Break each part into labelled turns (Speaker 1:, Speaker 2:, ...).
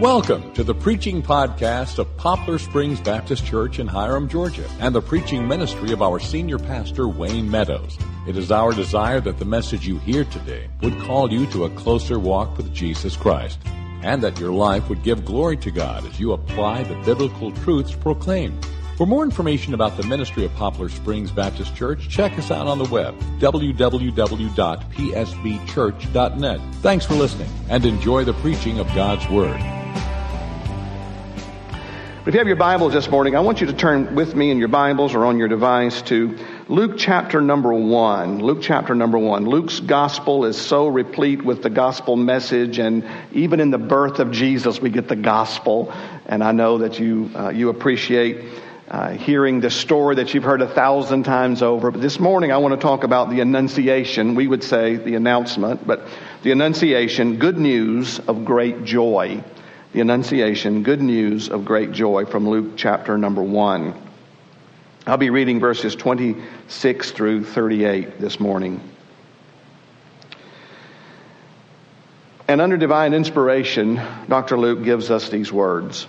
Speaker 1: Welcome to the preaching podcast of Poplar Springs Baptist Church in Hiram, Georgia, and the preaching ministry of our senior pastor, Wayne Meadows. It is our desire that the message you hear today would call you to a closer walk with Jesus Christ, and that your life would give glory to God as you apply the biblical truths proclaimed. For more information about the ministry of Poplar Springs Baptist Church, check us out on the web, www.psbchurch.net. Thanks for listening, and enjoy the preaching of God's Word.
Speaker 2: If you have your Bibles this morning, I want you to turn with me in your Bibles or on your device to Luke chapter number one. Luke chapter number one. Luke's gospel is so replete with the gospel message, and even in the birth of Jesus, we get the gospel. And I know that you uh, you appreciate uh, hearing the story that you've heard a thousand times over. But this morning, I want to talk about the Annunciation. We would say the announcement, but the Annunciation, good news of great joy the Annunciation, good news of great joy from Luke chapter number 1. I'll be reading verses 26 through 38 this morning. And under divine inspiration, Dr. Luke gives us these words.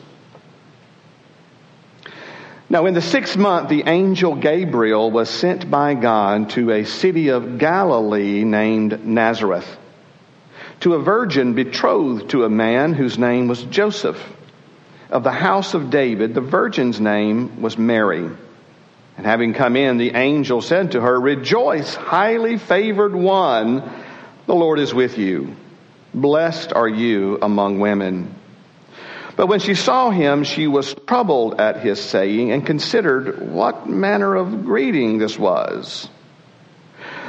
Speaker 2: Now, in the sixth month, the angel Gabriel was sent by God to a city of Galilee named Nazareth to a virgin betrothed to a man whose name was Joseph. Of the house of David, the virgin's name was Mary. And having come in, the angel said to her, Rejoice, highly favored one, the Lord is with you. Blessed are you among women. But when she saw him, she was troubled at his saying and considered what manner of greeting this was.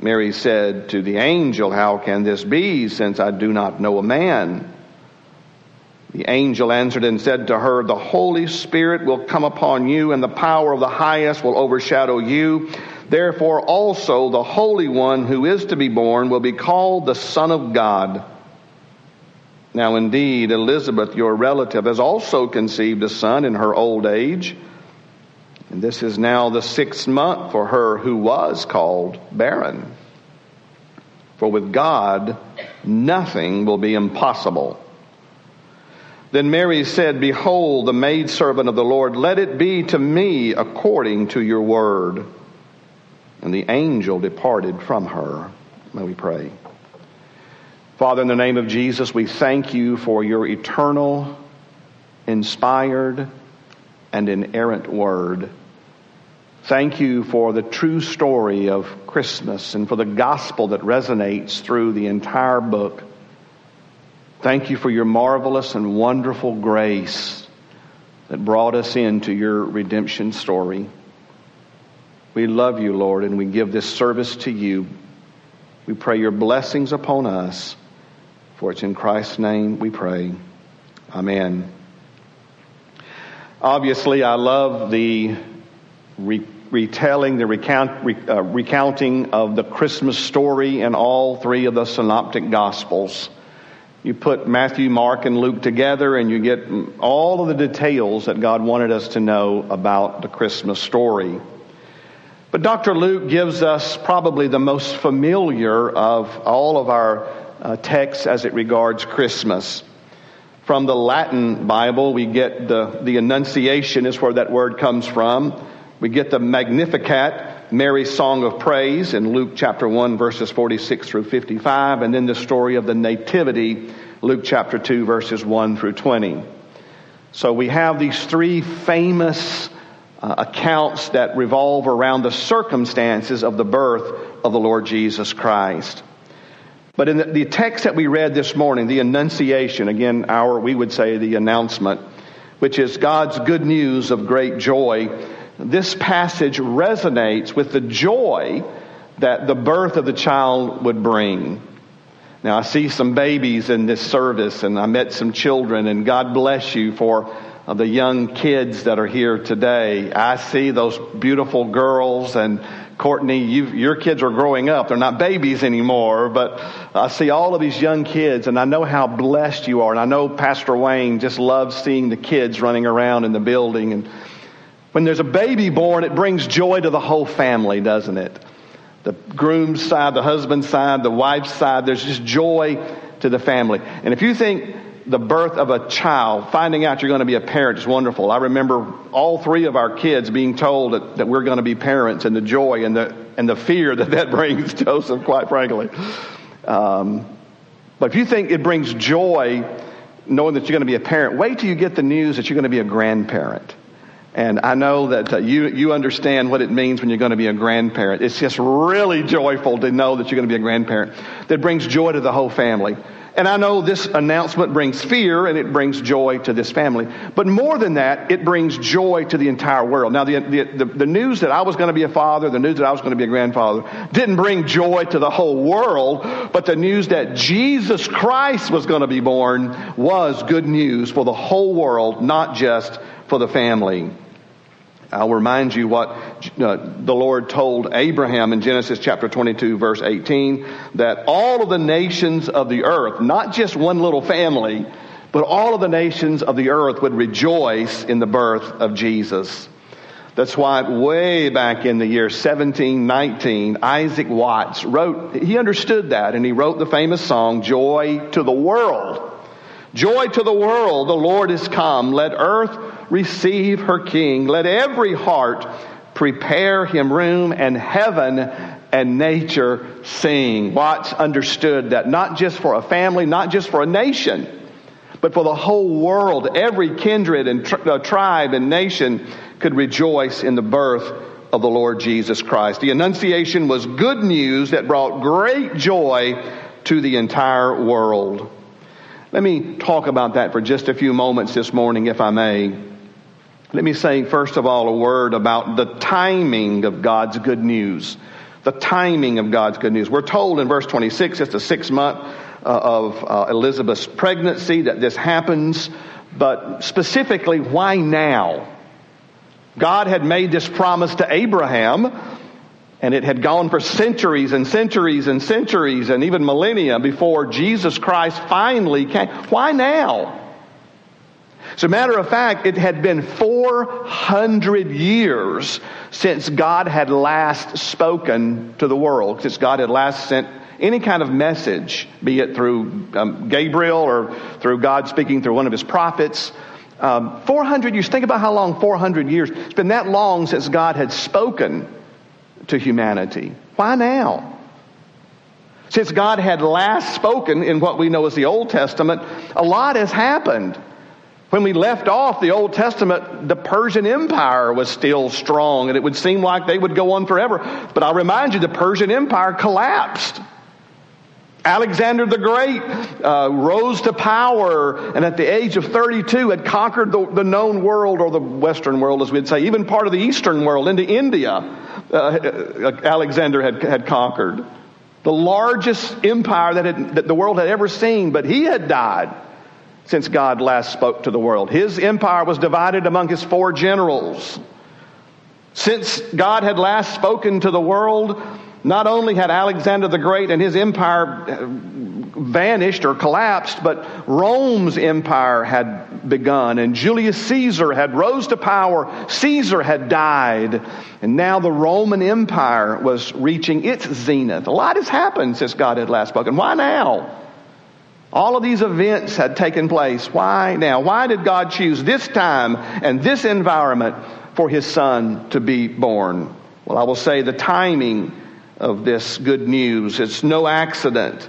Speaker 2: Mary said to the angel, How can this be, since I do not know a man? The angel answered and said to her, The Holy Spirit will come upon you, and the power of the highest will overshadow you. Therefore, also the Holy One who is to be born will be called the Son of God. Now, indeed, Elizabeth, your relative, has also conceived a son in her old age. And this is now the sixth month for her who was called barren. For with God, nothing will be impossible. Then Mary said, Behold, the maidservant of the Lord, let it be to me according to your word. And the angel departed from her. May we pray. Father, in the name of Jesus, we thank you for your eternal, inspired, and inerrant word. Thank you for the true story of Christmas and for the gospel that resonates through the entire book. Thank you for your marvelous and wonderful grace that brought us into your redemption story. We love you, Lord, and we give this service to you. We pray your blessings upon us. For it's in Christ's name we pray. Amen. Obviously, I love the re- retelling, the recount, re, uh, recounting of the Christmas story in all three of the synoptic gospels. You put Matthew, Mark, and Luke together, and you get all of the details that God wanted us to know about the Christmas story. But Dr. Luke gives us probably the most familiar of all of our uh, texts as it regards Christmas. From the Latin Bible, we get the, the Annunciation, is where that word comes from. We get the Magnificat, Mary's song of praise in Luke chapter 1, verses 46 through 55, and then the story of the Nativity, Luke chapter 2, verses 1 through 20. So we have these three famous uh, accounts that revolve around the circumstances of the birth of the Lord Jesus Christ. But in the, the text that we read this morning, the Annunciation, again, our, we would say the announcement, which is God's good news of great joy, this passage resonates with the joy that the birth of the child would bring. Now, I see some babies in this service, and I met some children, and God bless you for the young kids that are here today. I see those beautiful girls, and Courtney, your kids are growing up. They're not babies anymore, but I see all of these young kids, and I know how blessed you are. And I know Pastor Wayne just loves seeing the kids running around in the building. And when there's a baby born, it brings joy to the whole family, doesn't it? the groom's side, the husband's side, the wife's side. There's just joy to the family. And if you think the birth of a child, finding out you're going to be a parent is wonderful. I remember all three of our kids being told that, that we're going to be parents and the joy and the, and the fear that that brings Joseph, quite frankly. Um, but if you think it brings joy knowing that you're going to be a parent, wait till you get the news that you're going to be a grandparent. And I know that uh, you, you understand what it means when you're going to be a grandparent. It's just really joyful to know that you're going to be a grandparent. That brings joy to the whole family. And I know this announcement brings fear and it brings joy to this family. But more than that, it brings joy to the entire world. Now, the, the, the, the news that I was going to be a father, the news that I was going to be a grandfather, didn't bring joy to the whole world, but the news that Jesus Christ was going to be born was good news for the whole world, not just for the family. I'll remind you what uh, the Lord told Abraham in Genesis chapter 22 verse 18 that all of the nations of the earth, not just one little family, but all of the nations of the earth would rejoice in the birth of Jesus. That's why way back in the year 1719, Isaac Watts wrote, he understood that and he wrote the famous song, Joy to the World. Joy to the world, the Lord is come. Let earth receive her king. Let every heart prepare him room and heaven and nature sing. Watts understood that not just for a family, not just for a nation, but for the whole world, every kindred and tri- uh, tribe and nation could rejoice in the birth of the Lord Jesus Christ. The Annunciation was good news that brought great joy to the entire world. Let me talk about that for just a few moments this morning, if I may. Let me say, first of all, a word about the timing of God's good news. The timing of God's good news. We're told in verse 26, it's the sixth month uh, of uh, Elizabeth's pregnancy that this happens, but specifically, why now? God had made this promise to Abraham and it had gone for centuries and centuries and centuries and even millennia before Jesus Christ finally came. Why now? As a matter of fact, it had been 400 years since God had last spoken to the world, since God had last sent any kind of message, be it through um, Gabriel or through God speaking through one of his prophets. Um, 400 years. Think about how long 400 years. It's been that long since God had spoken to humanity. Why now? Since God had last spoken in what we know as the Old Testament, a lot has happened. When we left off the Old Testament, the Persian Empire was still strong, and it would seem like they would go on forever. But I'll remind you, the Persian Empire collapsed. Alexander the Great uh, rose to power and at the age of 32 had conquered the, the, known world or the Western world, as we'd say, even part of the Eastern world into India. Uh, uh, Alexander had, had conquered. The largest empire that, had, that the world had ever seen, but he had died since God last spoke to the world. His empire was divided among his four generals. Since God had last spoken to the world, not only had Alexander the Great and his empire vanished or collapsed, but Rome's empire had begun and Julius Caesar had rose to power. Caesar had died and now the Roman Empire was reaching its zenith. A lot has happened since God had last spoken. Why now? All of these events had taken place. Why now? Why did God choose this time and this environment for his son to be born? Well, I will say the timing of this good news. It's no accident.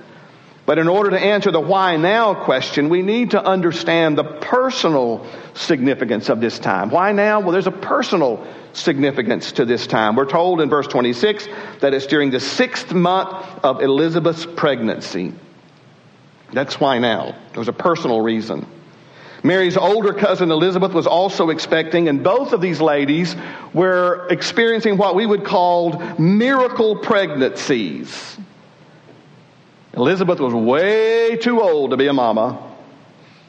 Speaker 2: But in order to answer the why now question, we need to understand the personal significance of this time. Why now? Well, there's a personal significance to this time. We're told in verse 26 that it's during the sixth month of Elizabeth's pregnancy. That's why now. There's a personal reason. Mary's older cousin Elizabeth was also expecting, and both of these ladies were experiencing what we would call miracle pregnancies. Elizabeth was way too old to be a mama.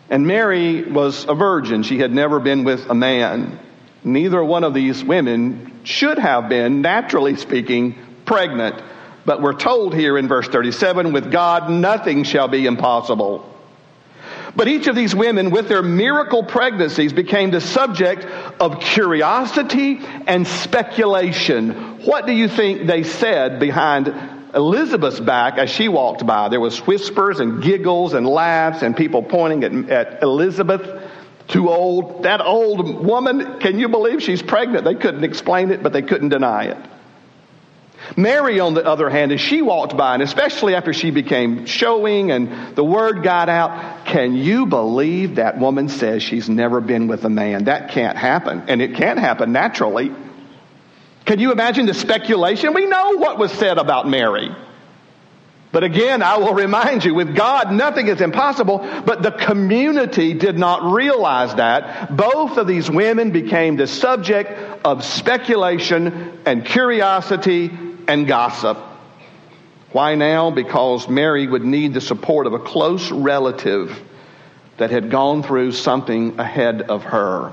Speaker 2: And Mary was a virgin. She had never been with a man. Neither one of these women should have been, naturally speaking, pregnant. But we're told here in verse 37 with God, nothing shall be impossible. But each of these women, with their miracle pregnancies, became the subject of curiosity and speculation. What do you think they said behind Elizabeth's back as she walked by? There was whispers and giggles and laughs and people pointing at, at Elizabeth. Too old. That old woman, can you believe she's pregnant? They couldn't explain it, but they couldn't deny it. Mary, on the other hand, as she walked by, and especially after she became showing and the word got out, can you believe that woman says she's never been with a man? That can't happen. And it can't happen naturally. Can you imagine the speculation? We know what was said about Mary. But again, I will remind you, with God, nothing is impossible, but the community did not realize that. Both of these women became the subject of speculation and curiosity and gossip. Why now? Because Mary would need the support of a close relative that had gone through something ahead of her.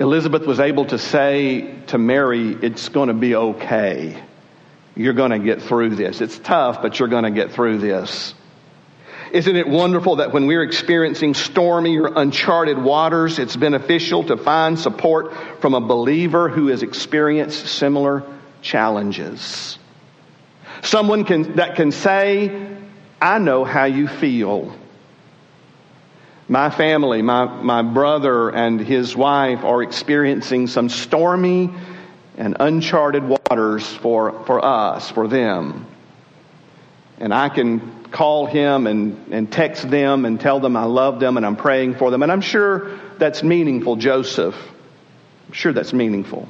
Speaker 2: Elizabeth was able to say to Mary, It's going to be okay. You're going to get through this. It's tough, but you're going to get through this. Isn't it wonderful that when we're experiencing stormy or uncharted waters, it's beneficial to find support from a believer who has experienced similar challenges? Someone can, that can say, I know how you feel. My family, my, my brother and his wife are experiencing some stormy and uncharted waters for, for us, for them. And I can call him and, and text them and tell them I love them and I'm praying for them. And I'm sure that's meaningful, Joseph. I'm sure that's meaningful.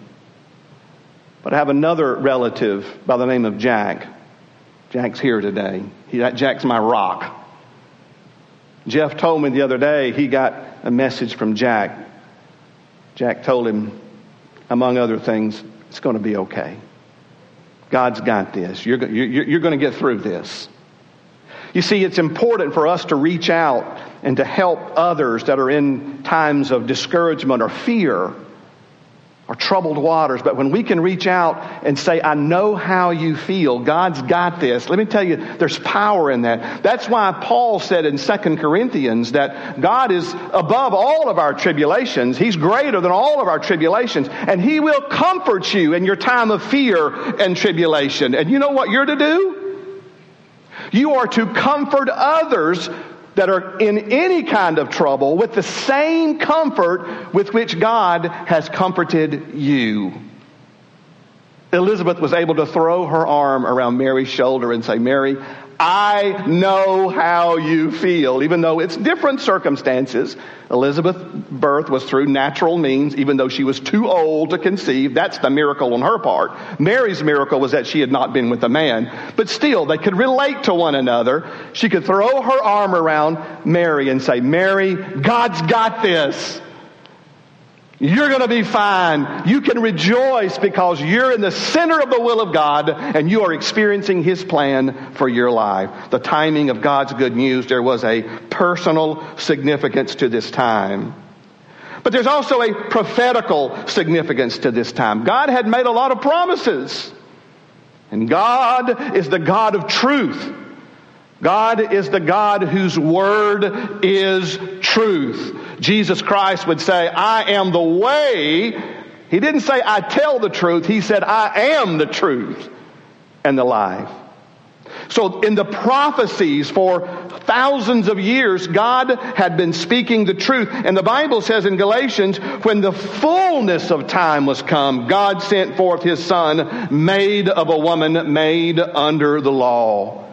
Speaker 2: But I have another relative by the name of Jack. Jack's here today. He, Jack's my rock. Jeff told me the other day he got a message from Jack. Jack told him, among other things, it's going to be okay. God's got this. You're, you're, you're going to get through this. You see, it's important for us to reach out and to help others that are in times of discouragement or fear or troubled waters. But when we can reach out and say, I know how you feel, God's got this, let me tell you, there's power in that. That's why Paul said in 2 Corinthians that God is above all of our tribulations. He's greater than all of our tribulations. And He will comfort you in your time of fear and tribulation. And you know what you're to do? You are to comfort others that are in any kind of trouble with the same comfort with which God has comforted you. Elizabeth was able to throw her arm around Mary's shoulder and say, Mary, I know how you feel, even though it's different circumstances. Elizabeth's birth was through natural means, even though she was too old to conceive. That's the miracle on her part. Mary's miracle was that she had not been with a man. But still, they could relate to one another. She could throw her arm around Mary and say, Mary, God's got this. You're going to be fine. You can rejoice because you're in the center of the will of God and you are experiencing His plan for your life. The timing of God's good news, there was a personal significance to this time. But there's also a prophetical significance to this time. God had made a lot of promises. And God is the God of truth. God is the God whose word is truth. Jesus Christ would say, I am the way. He didn't say, I tell the truth. He said, I am the truth and the life. So in the prophecies for thousands of years, God had been speaking the truth. And the Bible says in Galatians, when the fullness of time was come, God sent forth his son, made of a woman, made under the law.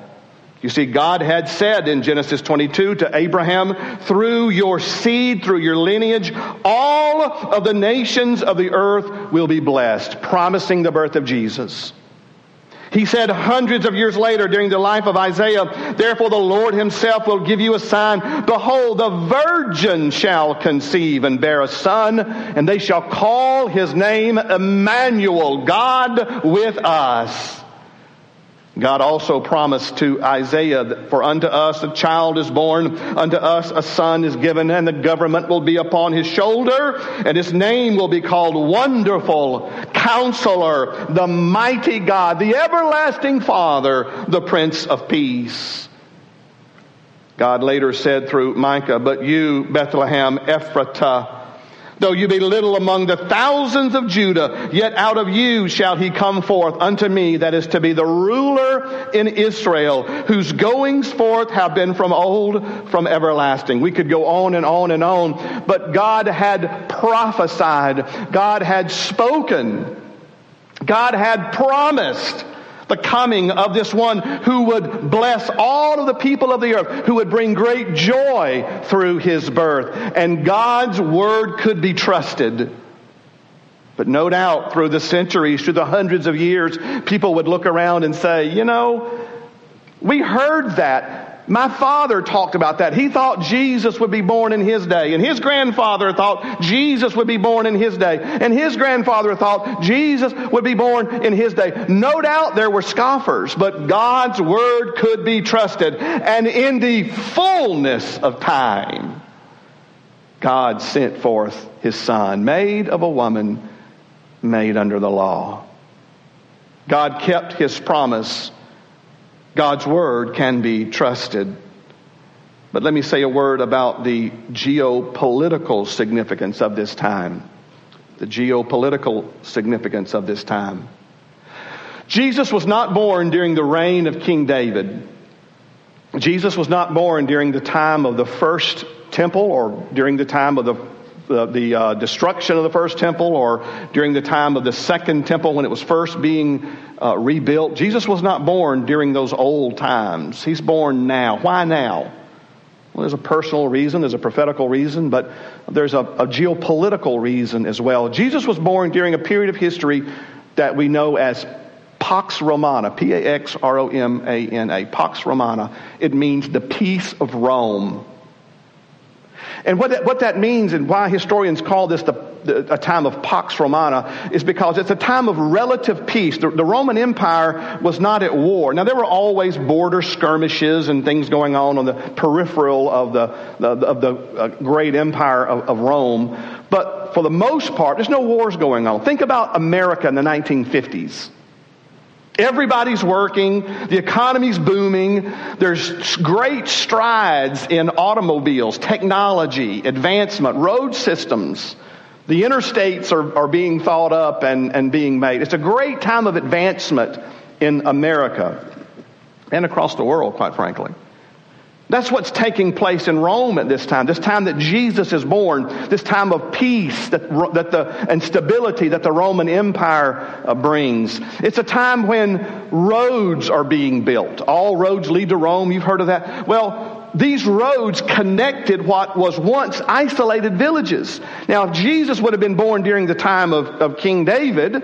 Speaker 2: You see, God had said in Genesis 22 to Abraham, through your seed, through your lineage, all of the nations of the earth will be blessed, promising the birth of Jesus. He said hundreds of years later during the life of Isaiah, therefore the Lord himself will give you a sign. Behold, the virgin shall conceive and bear a son, and they shall call his name Emmanuel, God with us. God also promised to Isaiah that for unto us a child is born, unto us a son is given, and the government will be upon his shoulder, and his name will be called Wonderful, Counselor, the Mighty God, the Everlasting Father, the Prince of Peace. God later said through Micah, But you, Bethlehem Ephratah, Though you be little among the thousands of Judah, yet out of you shall he come forth unto me, that is to be the ruler in Israel, whose goings forth have been from old, from everlasting. We could go on and on and on, but God had prophesied, God had spoken, God had promised the coming of this one who would bless all of the people of the earth, who would bring great joy through his birth. And God's word could be trusted. But no doubt through the centuries, through the hundreds of years, people would look around and say, you know, we heard that my father talked about that. He thought Jesus would be born in his day, and his grandfather thought Jesus would be born in his day, and his grandfather thought Jesus would be born in his day. No doubt there were scoffers, but God's word could be trusted. And in the fullness of time, God sent forth his son, made of a woman, made under the law. God kept his promise God's word can be trusted. But let me say a word about the geopolitical significance of this time. The geopolitical significance of this time. Jesus was not born during the reign of King David. Jesus was not born during the time of the first temple or during the time of the the, the uh, destruction of the first temple or during the time of the second temple when it was first being uh, rebuilt. Jesus was not born during those old times. He's born now. Why now? Well, there's a personal reason, there's a prophetical reason, but there's a, a geopolitical reason as well. Jesus was born during a period of history that we know as Pax Romana, P A X R O M A N A, Pax Romana. It means the peace of Rome. And what that, what that means and why historians call this the, the, a time of Pax Romana is because it's a time of relative peace. The, the, Roman Empire was not at war. Now, there were always border skirmishes and things going on on the peripheral of the, the of the uh, great empire of, of Rome. But for the most part, there's no wars going on. Think about America in the 1950s. Everybody's working. The economy's booming. There's great strides in automobiles, technology, advancement, road systems. The interstates are, are being thought up and, and being made. It's a great time of advancement in America and across the world, quite frankly. That's what's taking place in Rome at this time, this time that Jesus is born, this time of peace that, that the, and stability that the Roman Empire uh, brings. It's a time when roads are being built. All roads lead to Rome. You've heard of that. Well, these roads connected what was once isolated villages. Now, if Jesus would have been born during the time of, of King David,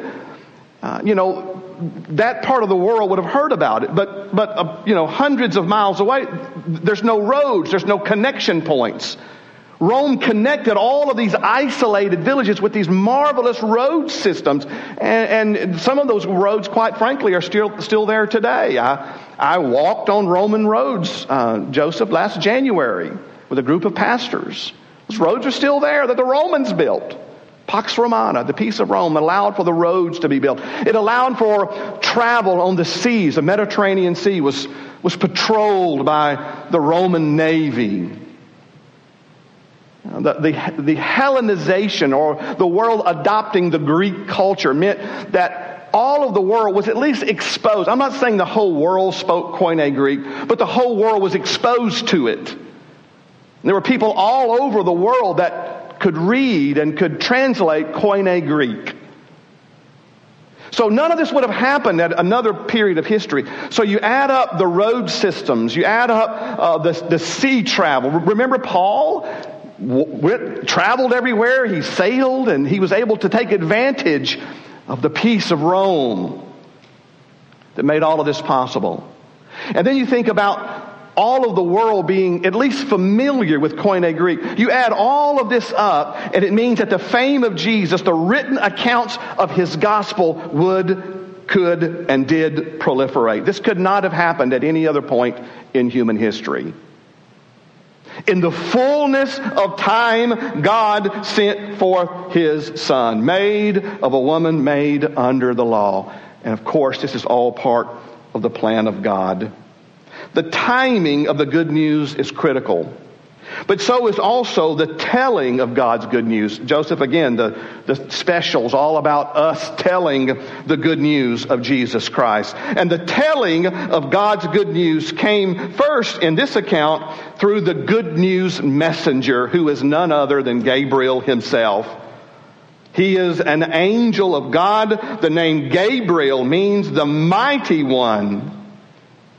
Speaker 2: uh, you know, that part of the world would have heard about it. But, but uh, you know, hundreds of miles away, there's no roads, there's no connection points. Rome connected all of these isolated villages with these marvelous road systems. And, and some of those roads, quite frankly, are still, still there today. I, I walked on Roman roads, uh, Joseph, last January with a group of pastors. Those roads are still there that the Romans built. Pax Romana, the peace of Rome, allowed for the roads to be built. It allowed for travel on the seas. The Mediterranean Sea was, was patrolled by the Roman Navy. The, the, the Hellenization or the world adopting the Greek culture meant that all of the world was at least exposed. I'm not saying the whole world spoke Koine Greek, but the whole world was exposed to it. There were people all over the world that could read and could translate Koine Greek. So none of this would have happened at another period of history. So you add up the road systems, you add up uh, the, the sea travel. Remember Paul? Went, traveled everywhere, he sailed, and he was able to take advantage of the peace of Rome that made all of this possible. And then you think about all of the world being at least familiar with Koine Greek. You add all of this up, and it means that the fame of Jesus, the written accounts of his gospel, would could and did proliferate. This could not have happened at any other point in human history. In the fullness of time, God sent forth his son, made of a woman made under the law. And of course, this is all part of the plan of God. The timing of the good news is critical. But so is also the telling of God's good news. Joseph, again, the, the specials all about us telling the good news of Jesus Christ. And the telling of God's good news came first in this account through the good news messenger, who is none other than Gabriel himself. He is an angel of God. The name Gabriel means the mighty one.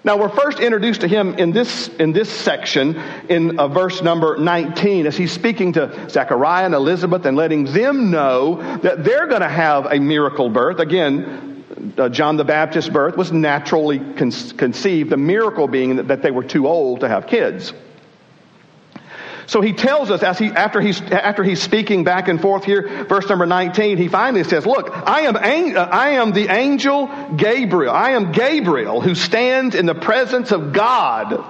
Speaker 2: Now we're first introduced to him in this, in this section in uh, verse number 19 as he's speaking to Zechariah and Elizabeth and letting them know that they're going to have a miracle birth. Again, uh, John the Baptist's birth was naturally con- conceived, the miracle being that, that they were too old to have kids. So he tells us as he, after he's, after he's speaking back and forth here, verse number 19, he finally says, look, I am, uh, I am the angel Gabriel. I am Gabriel who stands in the presence of God.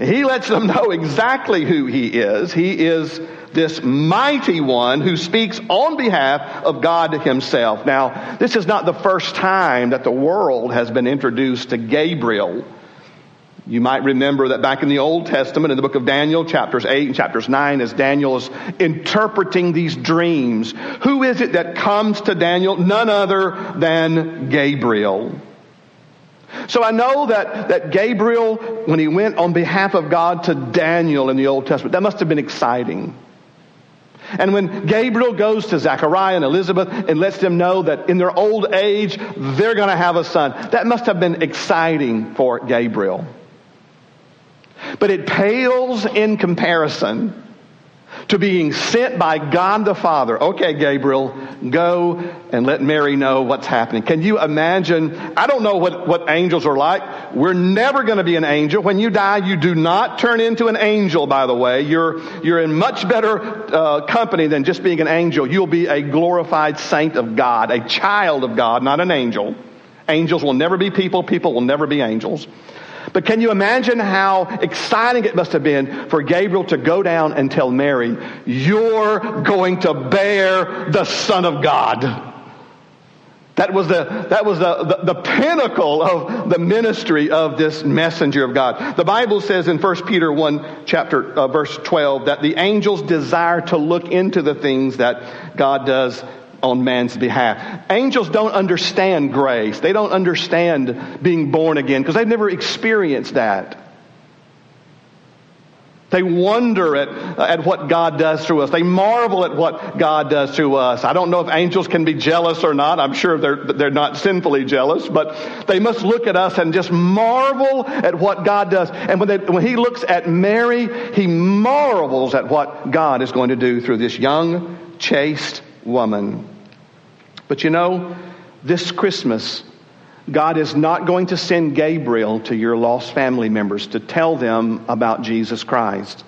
Speaker 2: He lets them know exactly who he is. He is this mighty one who speaks on behalf of God himself. Now, this is not the first time that the world has been introduced to Gabriel. You might remember that back in the Old Testament, in the book of Daniel, chapters 8 and chapters 9, as Daniel is interpreting these dreams, who is it that comes to Daniel? None other than Gabriel. So I know that, that Gabriel, when he went on behalf of God to Daniel in the Old Testament, that must have been exciting. And when Gabriel goes to Zechariah and Elizabeth and lets them know that in their old age, they're going to have a son, that must have been exciting for Gabriel. But it pales in comparison to being sent by God the Father. Okay, Gabriel, go and let Mary know what's happening. Can you imagine? I don't know what, what angels are like. We're never going to be an angel. When you die, you do not turn into an angel, by the way. You're, you're in much better uh, company than just being an angel. You'll be a glorified saint of God, a child of God, not an angel. Angels will never be people. People will never be angels. But can you imagine how exciting it must have been for Gabriel to go down and tell Mary, You're going to bear the Son of God? That was the, that was the, the, the, pinnacle of the ministry of this messenger of God. The Bible says in 1 Peter 1 chapter, uh, verse 12 that the angels desire to look into the things that God does on man's behalf. Angels don't understand grace. They don't understand being born again because they've never experienced that. They wonder at, at what God does through us. They marvel at what God does through us. I don't know if angels can be jealous or not. I'm sure they're, they're not sinfully jealous, but they must look at us and just marvel at what God does. And when, they, when he looks at Mary, he marvels at what God is going to do through this young, chaste woman. But you know, this Christmas, God is not going to send Gabriel to your lost family members to tell them about Jesus Christ.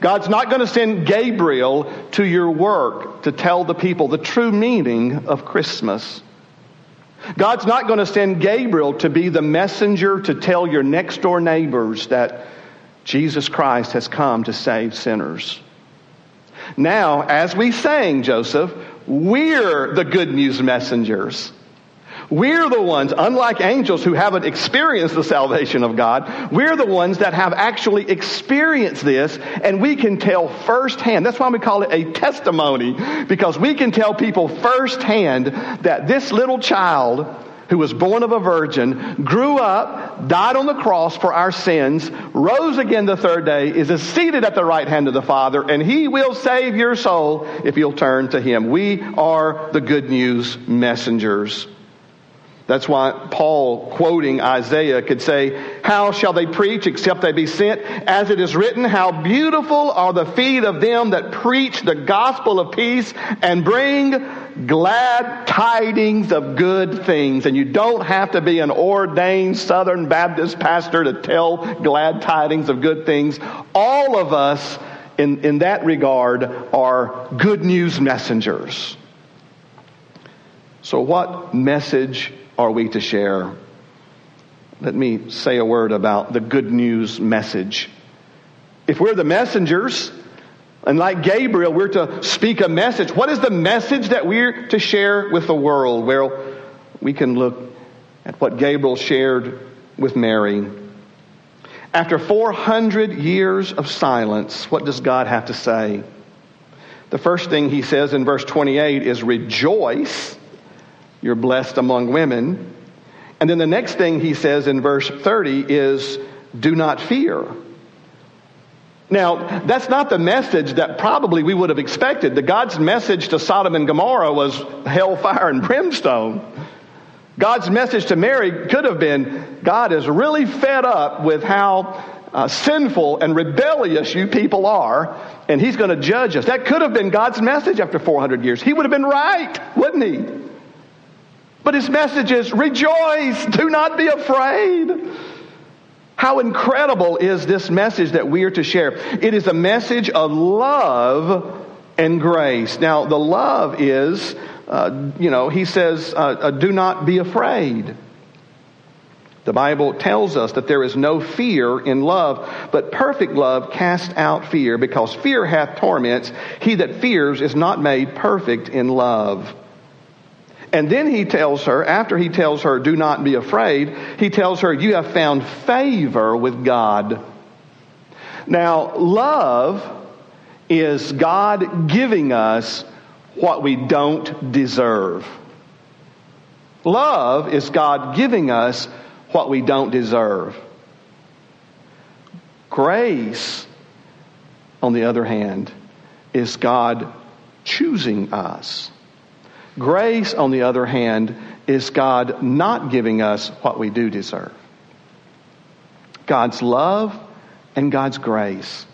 Speaker 2: God's not going to send Gabriel to your work to tell the people the true meaning of Christmas. God's not going to send Gabriel to be the messenger to tell your next door neighbors that Jesus Christ has come to save sinners. Now, as we sang, Joseph, we're the good news messengers. We're the ones, unlike angels who haven't experienced the salvation of God, we're the ones that have actually experienced this and we can tell firsthand. That's why we call it a testimony because we can tell people firsthand that this little child who was born of a virgin, grew up, died on the cross for our sins, rose again the third day, is seated at the right hand of the Father, and he will save your soul if you'll turn to him. We are the good news messengers. That's why Paul, quoting Isaiah, could say, How shall they preach except they be sent? As it is written, How beautiful are the feet of them that preach the gospel of peace and bring glad tidings of good things. And you don't have to be an ordained Southern Baptist pastor to tell glad tidings of good things. All of us, in, in that regard, are good news messengers. So, what message are we to share? Let me say a word about the good news message. If we're the messengers, and like Gabriel, we're to speak a message. What is the message that we're to share with the world? Well, we can look at what Gabriel shared with Mary. After 400 years of silence, what does God have to say? The first thing he says in verse 28 is rejoice. You're blessed among women. And then the next thing he says in verse 30 is do not fear. Now, that's not the message that probably we would have expected. The God's message to Sodom and Gomorrah was hellfire and brimstone. God's message to Mary could have been God is really fed up with how uh, sinful and rebellious you people are, and He's going to judge us. That could have been God's message after 400 years. He would have been right, wouldn't He? But His message is rejoice, do not be afraid. How incredible is this message that we are to share? It is a message of love and grace. Now, the love is, uh, you know, he says, uh, uh, do not be afraid. The Bible tells us that there is no fear in love, but perfect love casts out fear, because fear hath torments. He that fears is not made perfect in love. And then he tells her, after he tells her, do not be afraid, he tells her, you have found favor with God. Now, love is God giving us what we don't deserve. Love is God giving us what we don't deserve. Grace, on the other hand, is God choosing us. Grace, on the other hand, is God not giving us what we do deserve. God's love and God's grace.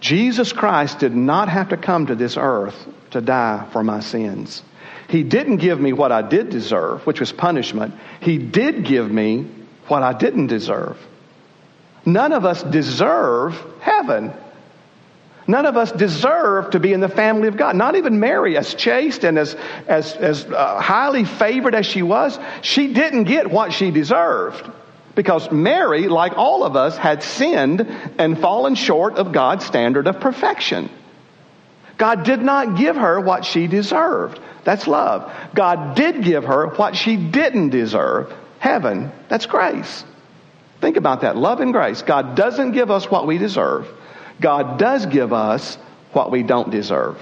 Speaker 2: Jesus Christ did not have to come to this earth to die for my sins. He didn't give me what I did deserve, which was punishment. He did give me what I didn't deserve. None of us deserve heaven. None of us deserve to be in the family of God. Not even Mary, as chaste and as, as, as uh, highly favored as she was, she didn't get what she deserved. Because Mary, like all of us, had sinned and fallen short of God's standard of perfection. God did not give her what she deserved. That's love. God did give her what she didn't deserve heaven. That's grace. Think about that love and grace. God doesn't give us what we deserve. God does give us what we don't deserve.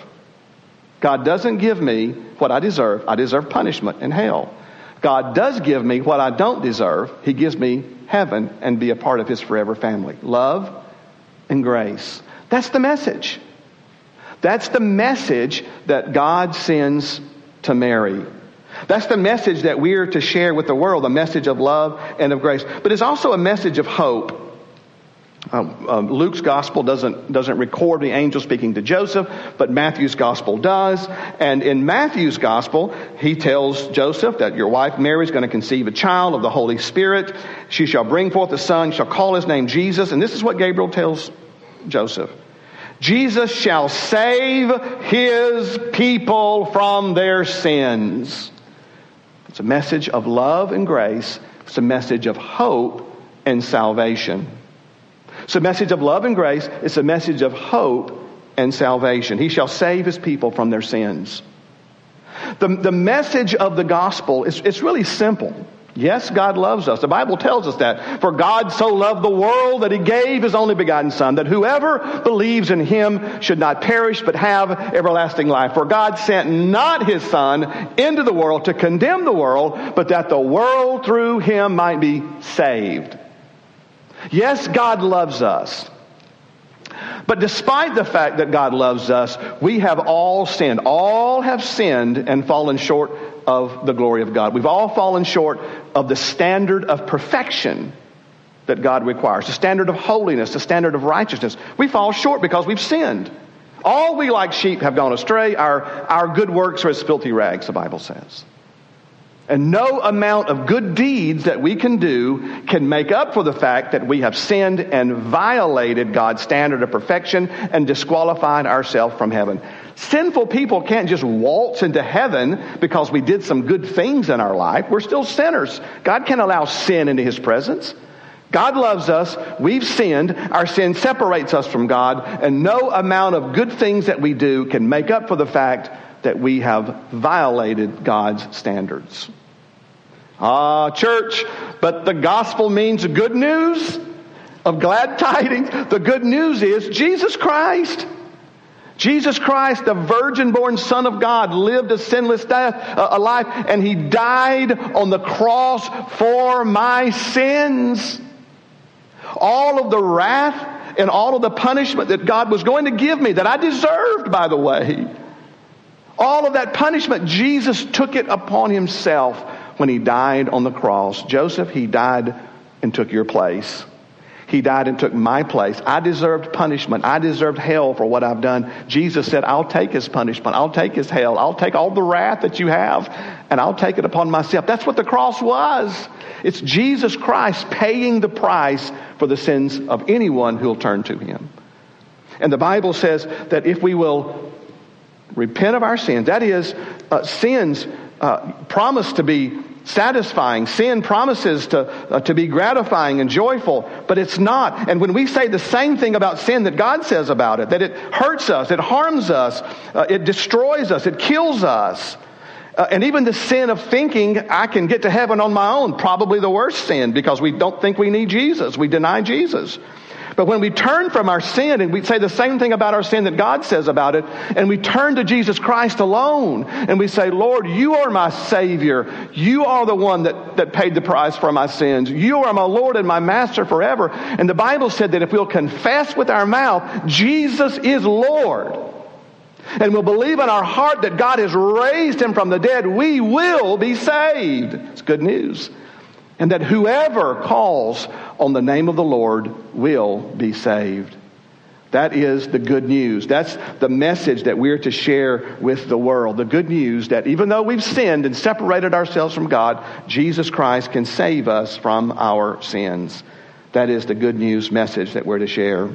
Speaker 2: God doesn't give me what I deserve. I deserve punishment and hell. God does give me what I don't deserve. He gives me heaven and be a part of His forever family. Love and grace. That's the message. That's the message that God sends to Mary. That's the message that we're to share with the world, a message of love and of grace. But it's also a message of hope. Um, um, Luke's gospel doesn't, doesn't record the angel speaking to Joseph, but Matthew's gospel does. And in Matthew's gospel, he tells Joseph that your wife Mary is going to conceive a child of the Holy Spirit. She shall bring forth a son, shall call his name Jesus. And this is what Gabriel tells Joseph. Jesus shall save his people from their sins. It's a message of love and grace. It's a message of hope and salvation. It's a message of love and grace. It's a message of hope and salvation. He shall save his people from their sins. The, the message of the gospel is it's really simple. Yes, God loves us. The Bible tells us that. For God so loved the world that he gave his only begotten Son, that whoever believes in him should not perish but have everlasting life. For God sent not his Son into the world to condemn the world, but that the world through him might be saved. Yes, God loves us. But despite the fact that God loves us, we have all sinned. All have sinned and fallen short of the glory of God. We've all fallen short of the standard of perfection that God requires, the standard of holiness, the standard of righteousness. We fall short because we've sinned. All we like sheep have gone astray. Our, our good works are as filthy rags, the Bible says. And no amount of good deeds that we can do can make up for the fact that we have sinned and violated God's standard of perfection and disqualified ourselves from heaven. Sinful people can't just waltz into heaven because we did some good things in our life. We're still sinners. God can't allow sin into his presence. God loves us. We've sinned. Our sin separates us from God. And no amount of good things that we do can make up for the fact that we have violated God's standards. Ah, church, but the gospel means good news of glad tidings. The good news is Jesus Christ. Jesus Christ, the virgin born Son of God, lived a sinless death, a life, and He died on the cross for my sins. All of the wrath and all of the punishment that God was going to give me, that I deserved, by the way, all of that punishment, Jesus took it upon Himself when He died on the cross. Joseph, He died and took your place. He died and took my place. I deserved punishment. I deserved hell for what I've done. Jesus said, I'll take his punishment. I'll take his hell. I'll take all the wrath that you have and I'll take it upon myself. That's what the cross was. It's Jesus Christ paying the price for the sins of anyone who'll turn to him. And the Bible says that if we will repent of our sins, that is, uh, sins uh, promise to be satisfying. Sin promises to, uh, to be gratifying and joyful, but it's not. And when we say the same thing about sin that God says about it, that it hurts us, it harms us, uh, it destroys us, it kills us, uh, and even the sin of thinking I can get to heaven on my own, probably the worst sin because we don't think we need Jesus. We deny Jesus. But when we turn from our sin and we say the same thing about our sin that God says about it, and we turn to Jesus Christ alone and we say, Lord, you are my Savior. You are the one that, that paid the price for my sins. You are my Lord and my Master forever. And the Bible said that if we'll confess with our mouth, Jesus is Lord, and we'll believe in our heart that God has raised him from the dead, we will be saved. It's good news and that whoever calls on the name of the Lord will be saved. That is the good news. That's the message that we're to share with the world. The good news that even though we've sinned and separated ourselves from God, Jesus Christ can save us from our sins. That is the good news message that we're to share.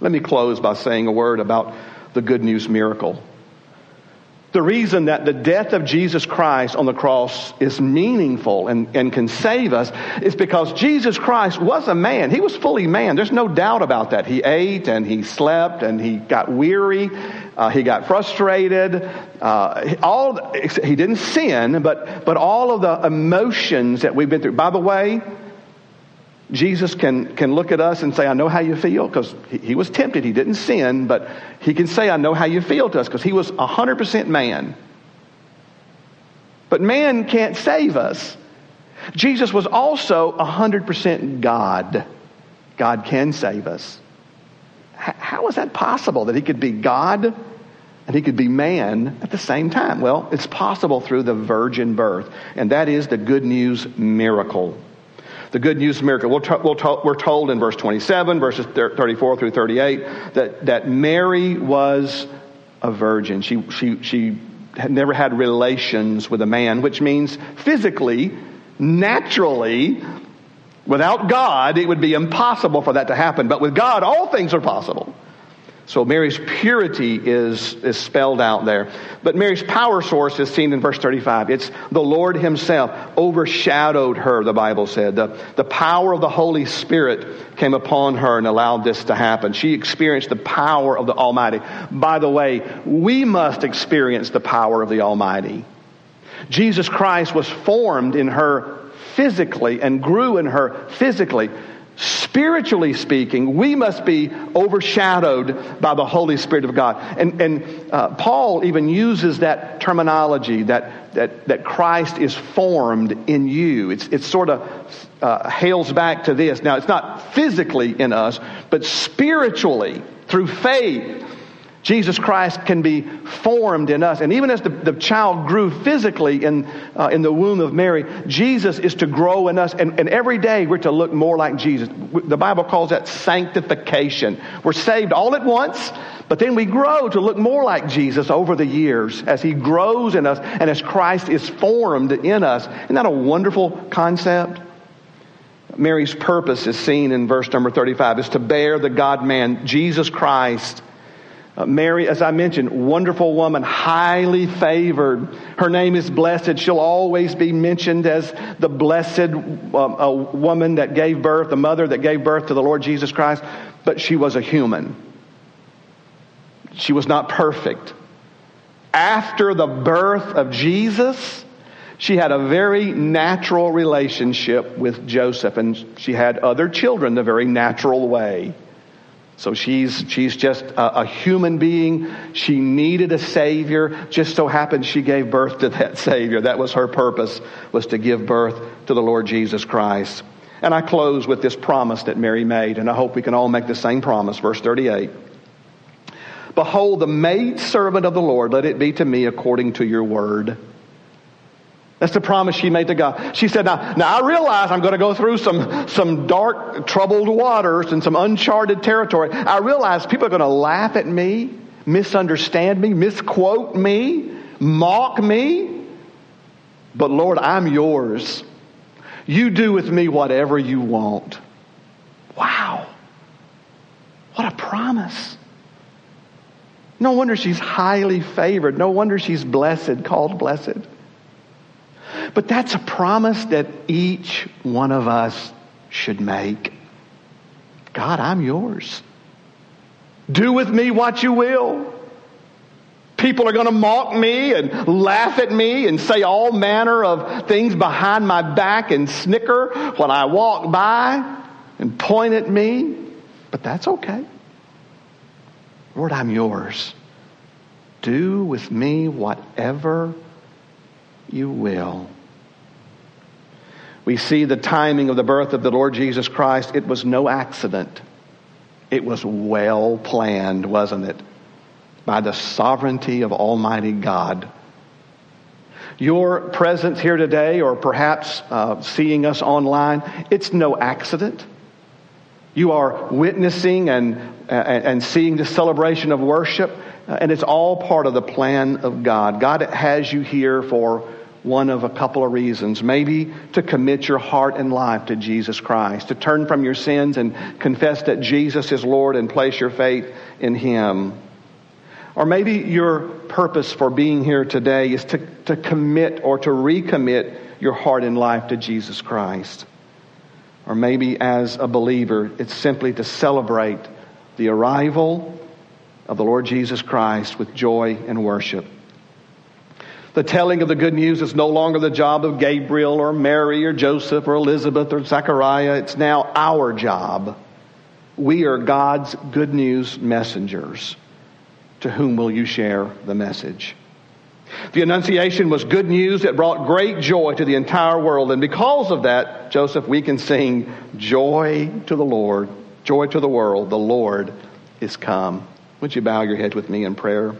Speaker 2: Let me close by saying a word about the good news miracle. The reason that the death of Jesus Christ on the cross is meaningful and, and can save us is because Jesus Christ was a man. He was fully man. There's no doubt about that. He ate and he slept and he got weary. Uh, he got frustrated. Uh, all he didn't sin, but but all of the emotions that we've been through. By the way, Jesus can, can look at us and say, I know how you feel, because he, he, was tempted. He didn't sin, but he can say, I know how you feel to us, because he was 100% man. But man can't save us. Jesus was also 100% God. God can save us. H- how is that possible that he could be God and he could be man at the same time? Well, it's possible through the virgin birth, and that is the good news miracle the good news of miracle. we we we're told in verse 27, verses 34 through 38, that, that Mary was a virgin. She, she, she had never had relations with a man, which means physically, naturally, without God, it would be impossible for that to happen. But with God, all things are possible. So Mary's purity is, is spelled out there. But Mary's power source is seen in verse 35. It's the Lord Himself overshadowed her, the Bible said. The, the power of the Holy Spirit came upon her and allowed this to happen. She experienced the power of the Almighty. By the way, we must experience the power of the Almighty. Jesus Christ was formed in her physically and grew in her physically spiritually speaking, we must be overshadowed by the Holy Spirit of God. And, and uh, Paul even uses that terminology that, that, that Christ is formed in you. It's, it sort of uh, hails back to this. Now, it's not physically in us, but spiritually through faith Jesus Christ can be formed in us. And even as the, the child grew physically in, uh, in the womb of Mary, Jesus is to grow in us. And, and every day we're to look more like Jesus. The Bible calls that sanctification. We're saved all at once, but then we grow to look more like Jesus over the years as he grows in us and as Christ is formed in us. Isn't that a wonderful concept? Mary's purpose is seen in verse number 35 is to bear the God man, Jesus Christ Uh, Mary, as I mentioned, wonderful woman, highly favored. Her name is blessed. She'll always be mentioned as the blessed um, woman that gave birth, the mother that gave birth to the Lord Jesus Christ. But she was a human. She was not perfect. After the birth of Jesus, she had a very natural relationship with Joseph, and she had other children the very natural way. So she's, she's just a, a, human being. She needed a Savior. Just so happened she gave birth to that Savior. That was her purpose, was to give birth to the Lord Jesus Christ. And I close with this promise that Mary made, and I hope we can all make the same promise. Verse 38. Behold, the maid servant of the Lord, let it be to me according to your word. That's the promise she made to God. She said, now, now I realize I'm going to go through some, some dark, troubled waters and some uncharted territory. I realize people are going to laugh at me, misunderstand me, misquote me, mock me. But Lord, I'm yours. You do with me whatever you want. Wow. What a promise. No wonder she's highly favored. No wonder she's blessed, called blessed. But that's a promise that each one of us should make. God, I'm yours. Do with me what you will. People are going to mock me and laugh at me and say all manner of things behind my back and snicker when I walk by and point at me. But that's okay. Lord, I'm yours. Do with me whatever you will. We see the timing of the birth of the Lord Jesus Christ. It was no accident. It was well planned, wasn't it? By the sovereignty of Almighty God. Your presence here today, or perhaps uh, seeing us online, it's no accident. You are witnessing and, and, and seeing the celebration of worship, uh, and it's all part of the plan of God. God has you here for one of a couple of reasons. Maybe to commit your heart and life to Jesus Christ, to turn from your sins and confess that Jesus is Lord and place your faith in Him. Or maybe your purpose for being here today is to, to commit or to recommit your heart and life to Jesus Christ. Or maybe as a believer, it's simply to celebrate the arrival of the Lord Jesus Christ with joy and worship. The telling of the good news is no longer the job of Gabriel or Mary or Joseph or Elizabeth or Zechariah. It's now our job. We are God's good news messengers. To whom will you share the message? The Annunciation was good news that brought great joy to the entire world. And because of that, Joseph, we can sing, Joy to the Lord, joy to the world, the Lord is come. Would you bow your head with me in prayer?